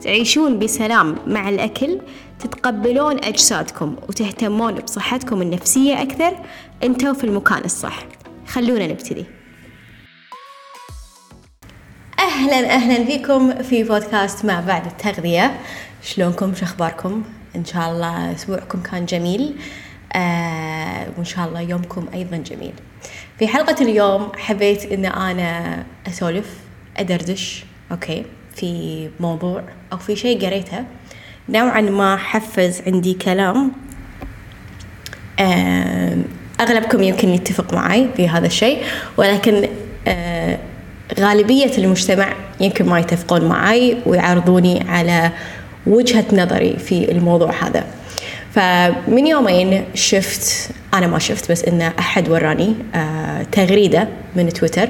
تعيشون بسلام مع الأكل تتقبلون أجسادكم وتهتمون بصحتكم النفسية أكثر. أنتوا في المكان الصح. خلونا نبتدي. أهلا أهلا فيكم في بودكاست ما بعد التغذية. شلونكم؟ شو أخباركم؟ إن شاء الله أسبوعكم كان جميل. آه وإن شاء الله يومكم أيضا جميل. في حلقة اليوم حبيت إن أنا أسولف أدردش. أوكي. في موضوع أو في شيء قريته. نوعا ما حفز عندي كلام آه أغلبكم يمكن يتفق معي في هذا الشيء ولكن آه غالبية المجتمع يمكن ما يتفقون معي ويعرضوني على وجهة نظري في الموضوع هذا. فمن يومين شفت أنا ما شفت بس إن أحد وراني آه تغريدة من تويتر.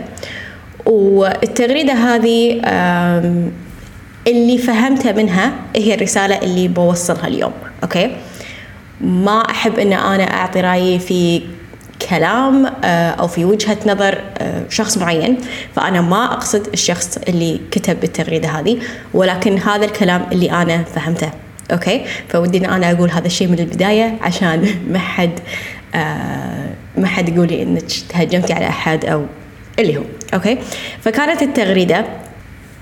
والتغريدة هذه اللي فهمتها منها هي الرسالة اللي بوصلها اليوم okay؟ ما أحب أن أنا أعطي رأيي في كلام أو في وجهة نظر شخص معين فأنا ما أقصد الشخص اللي كتب التغريدة هذه ولكن هذا الكلام اللي أنا فهمته okay؟ فودي أن أنا أقول هذا الشيء من البداية عشان ما حد ما حد يقول لي إنك تهجمتي على أحد أو اللي هو. okay؟ فكانت التغريدة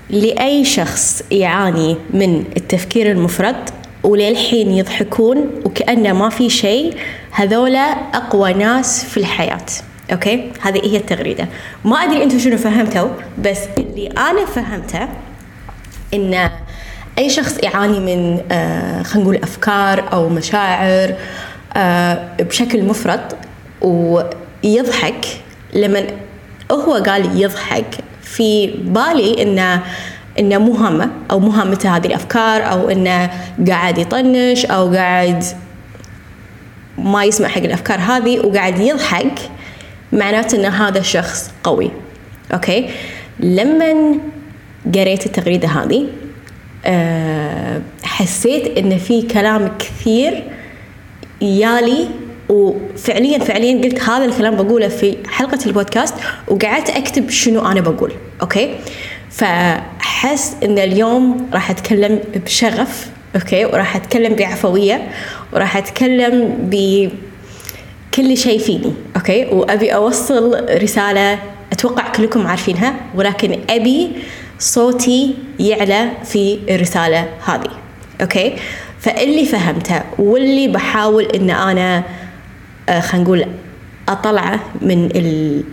لأي شخص يعاني من التفكير المفرط وللحين يضحكون وكأنه ما في شيء هذولا أقوى ناس في الحياة. okay؟ هذه هي التغريدة. ما أدري أنتم شنو فهمتوا بس اللي أنا فهمته إن أي شخص يعاني من آه خلينا نقول أفكار أو مشاعر آه بشكل مفرط ويضحك لما هو قال يضحك في بالي انه انه مو هامه أو مو هامته هذه الأفكار أو إنه قاعد يطنش أو قاعد ما يسمع حق الأفكار هذه وقاعد يضحك معناته إن هذا الشخص قوي. أوكي؟ لما قريت التغريدة هذه أه حسيت إن في كلام كثير ببالي وفعليا فعليا قلت هذا الكلام بقوله في حلقة البودكاست وقعدت أكتب شنو أنا بقول okay؟ فحس إن اليوم راح أتكلم بشغف okay؟ وراح أتكلم بعفوية وراح أتكلم بكل شيء فيني okay؟ وأبي أوصل رسالة أتوقع كلكم عارفينها ولكن أبي صوتي يعلى في الرسالة هذه أوكي؟ فاللي فهمته واللي بحاول إن أنا خلينا نقول أطلعه من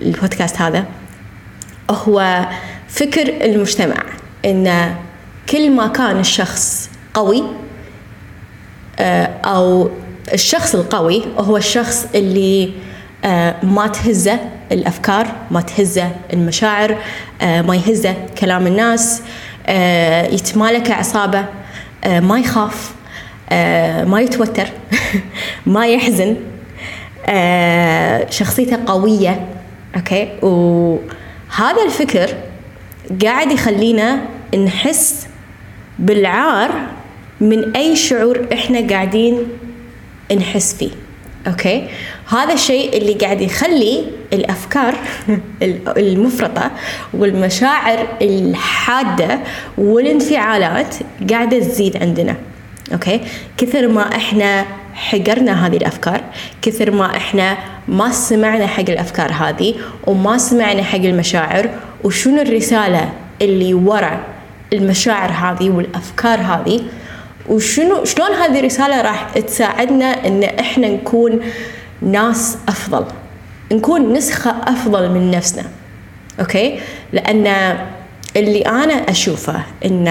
البودكاست هذا هو فكر المجتمع إن كل ما كان الشخص قوي أو الشخص القوي هو الشخص اللي ما تهزه الأفكار ما تهزه المشاعر ما يهزه كلام الناس يتمالك أعصابه ما يخاف ما يتوتر ما يحزن. آه شخصيته قوية أوكي؟ وهذا الفكر قاعد يخلينا نحس بالعار من أي شعور إحنا قاعدين نحس فيه okay؟ هذا الشيء اللي قاعد يخلي الأفكار المفرطة والمشاعر الحادة والانفعالات قاعدة تزيد عندنا okay؟ كثر ما إحنا حقرنا هذه الأفكار. كثر ما إحنا ما سمعنا حق الأفكار هذه وما سمعنا حق المشاعر وشنو الرسالة اللي ورا المشاعر هذه والأفكار هذه؟ وشنو شلون هذه الرسالة راح تساعدنا إن إحنا نكون ناس أفضل؟ نكون نسخة أفضل من نفسنا. أوكي؟ لأن اللي أنا أشوفه إن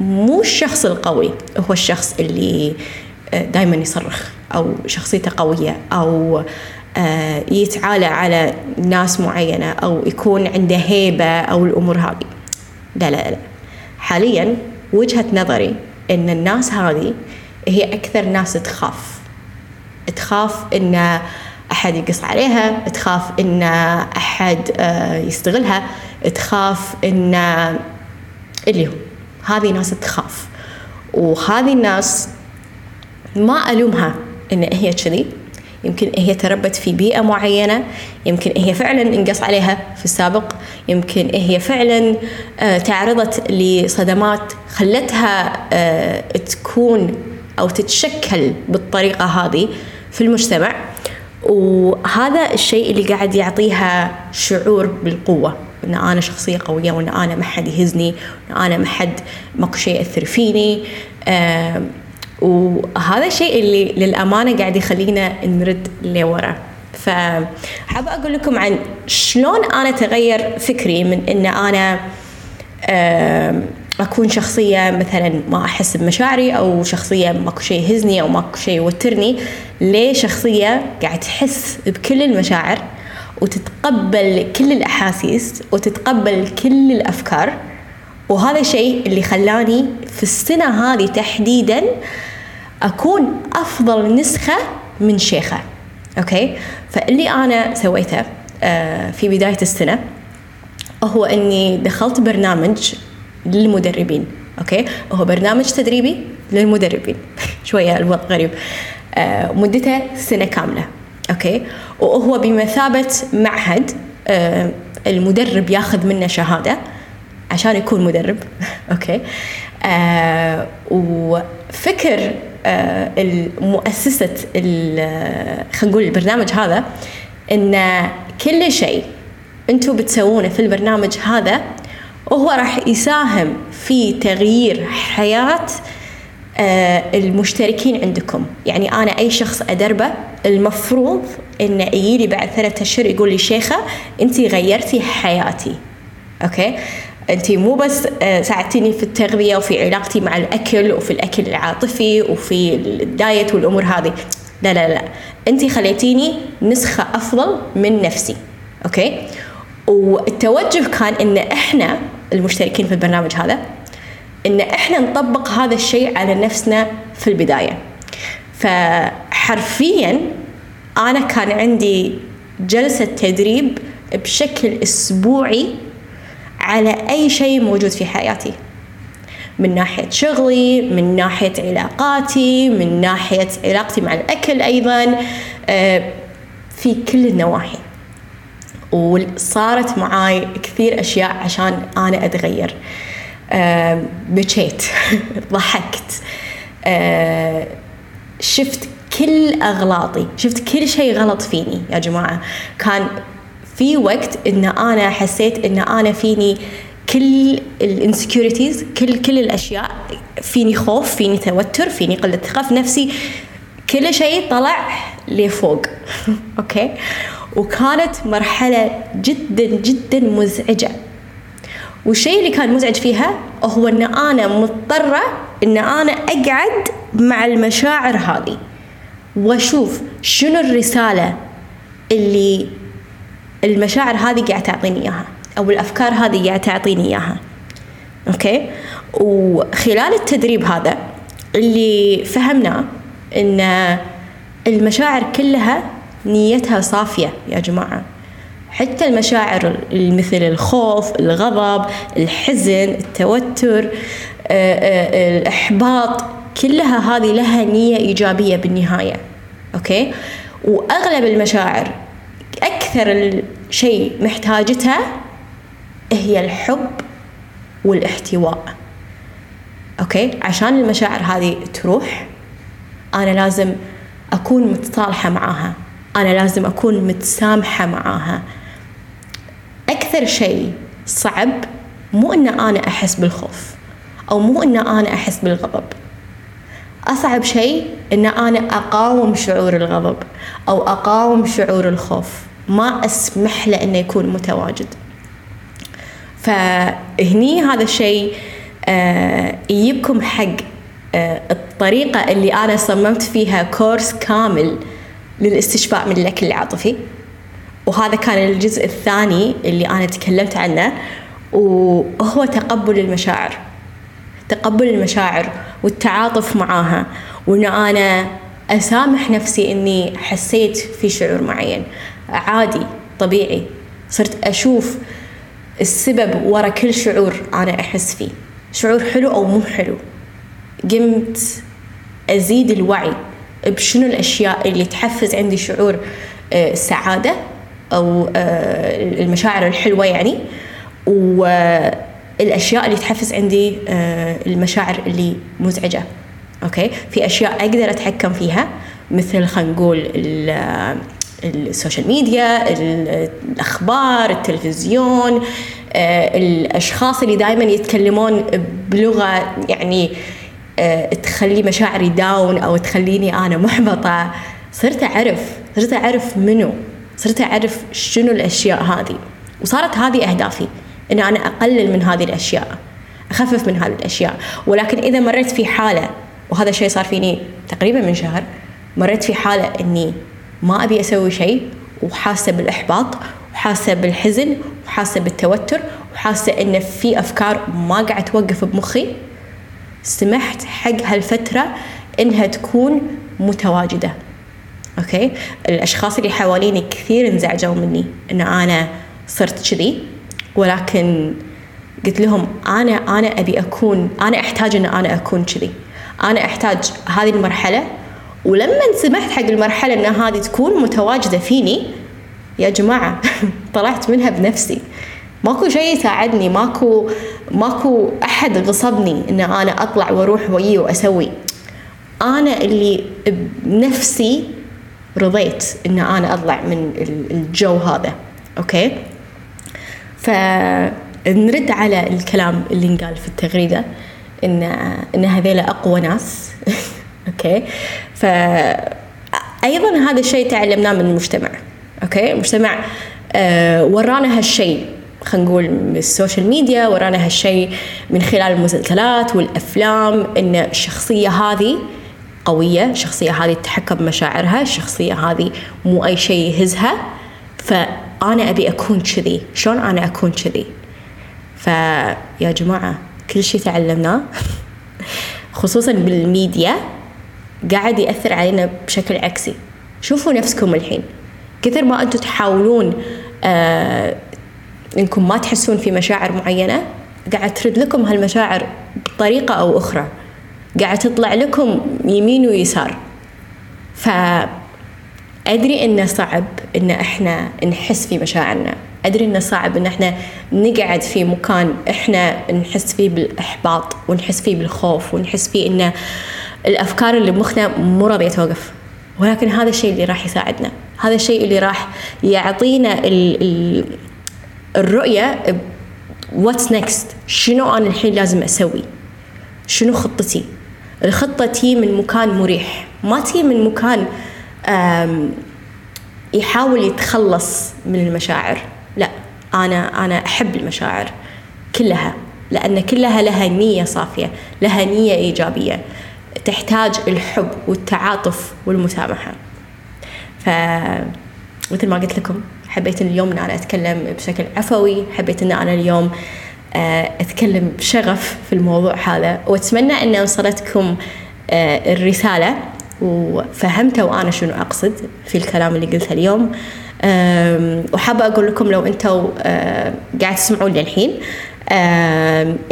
مو الشخص القوي هو الشخص اللي دائما يصرخ أو شخصيته قوية أو يتعالى على ناس معينة أو يكون عنده هيبة أو الأمور هذه. لا لا لا. حاليا وجهة نظري إن الناس هذه هي أكثر ناس تخاف. تخاف إن أحد يقص عليها تخاف إن أحد آه، يستغلها تخاف إن اللي هو هذه ناس تخاف. وهذه الناس ما ألومها إن هي كذي. يمكن هي تربت في بيئة معينة. يمكن هي فعلا انقص عليها في السابق. يمكن هي فعلا آه، تعرضت لصدمات خلتها آه، تكون أو تتشكل بالطريقة هذه في المجتمع. وهذا الشيء اللي قاعد يعطيها شعور بالقوة. إن أنا شخصية قوية وإن أنا ما حد يهزني وإن أنا ما حد ماكو شيء يأثر فيني. وهذا الشيء اللي للأمانة قاعد يخلينا نرد لورا. فحابة أقول لكم عن شلون أنا تغير فكري من إن أنا أكون شخصية مثلا ما أحس بمشاعري أو شخصية ماكو شيء يهزني أو ماكو شيء يوترني ليه شخصية قاعد تحس بكل المشاعر وتتقبل كل الأحاسيس وتتقبل كل الأفكار؟ وهذا الشيء اللي خلاني في السنة هذه تحديدا أكون أفضل نسخة من شيخة. okay؟ فاللي أنا سويته آه، في بداية السنة هو أني دخلت برنامج للمدربين. okay؟ هو برنامج تدريبي للمدربين. شوية الوضع غريب. آه، مدته سنة كاملة. okay؟ وهو بمثابة معهد آه، المدرب ياخذ منه شهادة عشان يكون مدرب. أوكي؟ وفكر آه، مؤسسة خلينا نقول البرنامج هذا إن كل شيء أنتم بتسوونه في البرنامج هذا وهو راح يساهم في تغيير حياة آه، المشتركين عندكم. يعني أنا أي شخص أدربه المفروض إنه يجي بعد ثلاثة أشهر يقول لي شيخة أنت غيرتي حياتي. okay؟ أنت مو بس آه، ساعدتيني في التغذية وفي علاقتي مع الأكل وفي الأكل العاطفي وفي ال diet والأمور هذه. لا لا لا أنت خليتيني نسخة أفضل من نفسي okay؟ والتوجه كان إن إحنا المشتركين في البرنامج هذا إن إحنا نطبق هذا الشيء على نفسنا في البداية. فحرفيا أنا كان عندي جلسة تدريب بشكل أسبوعي على أي شيء موجود في حياتي. من ناحية شغلي من ناحية علاقاتي من ناحية علاقتي مع الأكل أيضا آه، في كل النواحي. وصارت معاي كثير أشياء عشان أنا أتغير. آه، بكيت ضحكت آه، شفت كل أغلاطي شفت كل شيء غلط فيني يا جماعة. كان في وقت إن أنا حسيت إن أنا فيني كل ال insecurities كل كل الأشياء فيني خوف فيني توتر فيني قلة ثقة في نفسي. كل شيء طلع لفوق. okay؟ وكانت مرحلة جدا جدا مزعجة. والشيء اللي كان مزعج فيها هو إن أنا مضطرة إن أنا أقعد مع المشاعر هذه. وأشوف شنو الرسالة اللي المشاعر هذه قاعد تعطيني إياها أو الأفكار هذه قاعد تعطيني إياها. أوكي؟ وخلال التدريب هذا اللي فهمناه إن المشاعر كلها نيتها صافية يا جماعة. حتى المشاعر مثل الخوف الغضب الحزن التوتر آه، آه، الإحباط كلها هذه لها نية إيجابية بالنهاية. okay؟ وأغلب المشاعر أكثر شيء محتاجته هي الحب والاحتواء. okay؟ عشان المشاعر هذه تروح أنا لازم أكون متصالحة معاها. أنا لازم أكون متسامحة معاها. أكثر شيء صعب مو أن أنا أحس بالخوف أو مو أن أنا أحس بالغضب. أصعب شيء أن أنا أقاوم شعور الغضب أو أقاوم شعور الخوف. ما أسمح له إنه يكون متواجد. فهني هذا الشيء آه يجيبكم حق آه الطريقة اللي أنا صممت فيها كورس كامل للاستشفاء من الأكل العاطفي. وهذا كان الجزء الثاني اللي أنا تكلمت عنه. وهو تقبل المشاعر تقبل المشاعر والتعاطف معاها. وأن أنا أسامح نفسي إني حسيت في شعور معين. عادي طبيعي. صرت أشوف السبب ورا كل شعور أنا أحس فيه. شعور حلو أو مو حلو. قمت أزيد الوعي بشنو الأشياء اللي تحفز عندي شعور السعاده آه، أو آه، المشاعر الحلوة يعني والأشياء اللي تحفز عندي آه، المشاعر اللي مزعجة. okay؟ في أشياء أقدر أتحكم فيها مثل خلينا نقول ال social media الأخبار التلفزيون الأشخاص اللي دائما يتكلمون بلغة يعني تخلي مشاعري داون أو تخليني أنا محبطة. صرت أعرف صرت أعرف منو صرت أعرف شنو الأشياء هذه. وصارت هذه أهدافي إن أنا أقلل من هذه الأشياء أخفف من هذه الأشياء. ولكن إذا مريت في حالة وهذا الشيء صار فيني تقريبا من شهر مريت في حالة إني ما أبي أسوي شيء وحاسة بالإحباط وحاسة بالحزن وحاسة بالتوتر وحاسة إن في أفكار ما قاعد توقف بمخي. سمحت حق هالفترة إنها تكون متواجدة. أوكي؟ الأشخاص اللي حواليني كثير انزعجوا مني إن أنا صرت كذي ولكن قلت لهم أنا أنا أبي أكون أنا أحتاج إن أنا أكون كذي. أنا أحتاج هذه المرحلة ولما سمحت حق المرحلة إن هذه تكون متواجدة فيني يا جماعة طلعت منها بنفسي. ماكو شيء يساعدني ماكو ماكو أحد غصبني إن أنا أطلع وأروح ويي وأسوي. أنا اللي بنفسي رضيت إن أنا أطلع من الجو هذا. أوكي؟ فنرد على الكلام اللي انقال في التغريدة. إن إن هذيلا أقوى ناس. okay؟ ف أيضا هذا الشيء تعلمناه من المجتمع. okay؟ المجتمع آه ورانا هالشيء. خلينا نقول من ال social media ورانا هالشيء من خلال المسلسلات والأفلام إن الشخصية هذه قوية الشخصية هذه تتحكم بمشاعرها الشخصية هذه مو أي شيء يهزها. فأنا أبي أكون كذي. شلون أنا أكون كذي؟ فيا جماعة كل شيء تعلمناه. خصوصا بالميديا قاعد يأثر علينا بشكل عكسي. شوفوا نفسكم الحين. كثر ما أنتم تحاولون آه إنكم ما تحسون في مشاعر معينة قاعد ترد لكم هالمشاعر بطريقة أو أخرى. قاعد تطلع لكم يمين ويسار. فأدري إنه صعب إن إحنا نحس في مشاعرنا. أدري إنه صعب إن إحنا نقعد في مكان إحنا نحس فيه بالإحباط ونحس فيه بالخوف ونحس فيه إن الأفكار اللي بمخنا مو راضية توقف. ولكن هذا الشيء اللي راح يساعدنا. هذا الشيء اللي راح يعطينا ال ال الرؤية what's next شنو أنا الحين لازم أسوي؟ شنو خطتي؟ الخطة تيي من مكان مريح. ما تيي من مكان يحاول يتخلص من المشاعر. لا أنا أنا أحب المشاعر كلها لأن كلها لها نية صافية لها نية إيجابية تحتاج الحب والتعاطف والمسامحة. ف مثل ما قلت لكم حبيت اليوم إن أنا أتكلم بشكل عفوي حبيت إن أنا اليوم آه، أتكلم بشغف في الموضوع هذا وأتمنى إن وصلتكم آه، الرسالة وفهمتوا أنا شنو أقصد في الكلام اللي قلته اليوم. وحابة أقول لكم لو أنتم آه، قاعد تسمعون للحين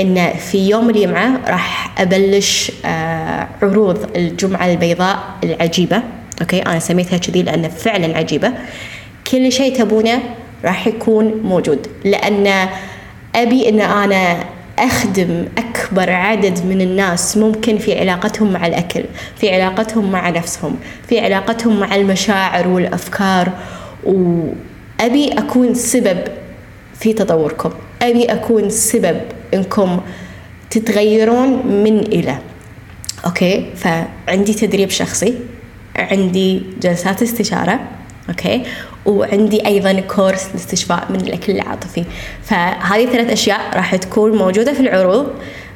إن في يوم الجمعة راح أبلش عروض الجمعة البيضاء العجيبة. أوكي؟ أنا سميتها كذي لأن فعلا عجيبة. كل شيء تبونه راح يكون موجود. لأن أبي أن أنا أخدم أكبر عدد من الناس ممكن في علاقتهم مع الأكل في علاقتهم مع نفسهم في علاقتهم مع المشاعر والأفكار. وأبي أكون سبب في تطوركم. أبي أكون سبب إنكم تتغيرون من إلى. okay؟ فعندي تدريب شخصي عندي جلسات استشارة okay؟ وعندي أيضا course لاستشفاء من الأكل العاطفي. فهذه ثلاث أشياء راح تكون موجودة في العروض.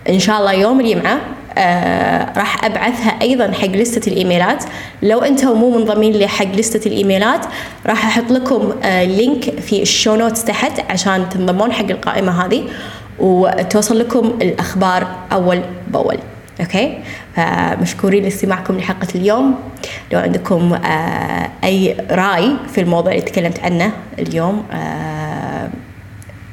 إن شاء الله يوم الجمعة آه راح أبعثها أيضا حق لستة الإيميلات. لو أنتم مو منضمين لي حق لستة الإيميلات راح أحط لكم آه link في ال show notes تحت عشان تنضمون حق القائمة هذه وتوصل لكم الأخبار أول بأول. okay؟ فمشكورين لاستماعكم لحلقة اليوم. لو عندكم آه أي رأي في الموضوع اللي تكلمت عنه اليوم آه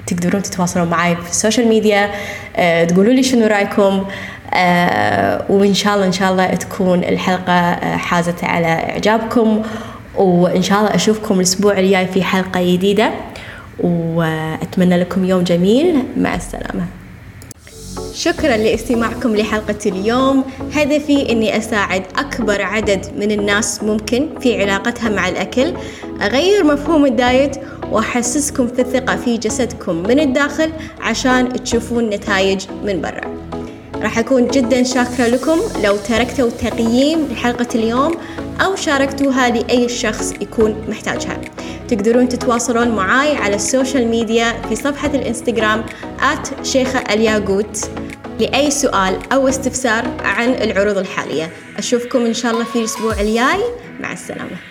تقدرون تتواصلون معي في ال social media آه تقولوا لي شنو رأيكم آه وإن شاء الله إن شاء الله تكون الحلقة آه حازت على إعجابكم وإن شاء الله أشوفكم الأسبوع الجاي في حلقة جديدة وأتمنى لكم يوم جميل. مع السلامة. شكرا لاستماعكم لحلقة اليوم. هدفي أني أساعد أكبر عدد من الناس ممكن في علاقتها مع الأكل أغير مفهوم ال diet وأحسسكم في الثقة في جسدكم من الداخل عشان تشوفون نتائج من برا. راح أكون جدا شاكرة لكم. لو تركتوا تقييم لحلقة اليوم أو شاركتوها لأي شخص يكون محتاجها. تقدرون تتواصلون معاي على ال social media في صفحة الإنستغرام at شيخة الياقوت لأي سؤال أو استفسار عن العروض الحالية. أشوفكم إن شاء الله في الأسبوع الجاي. مع السلامة.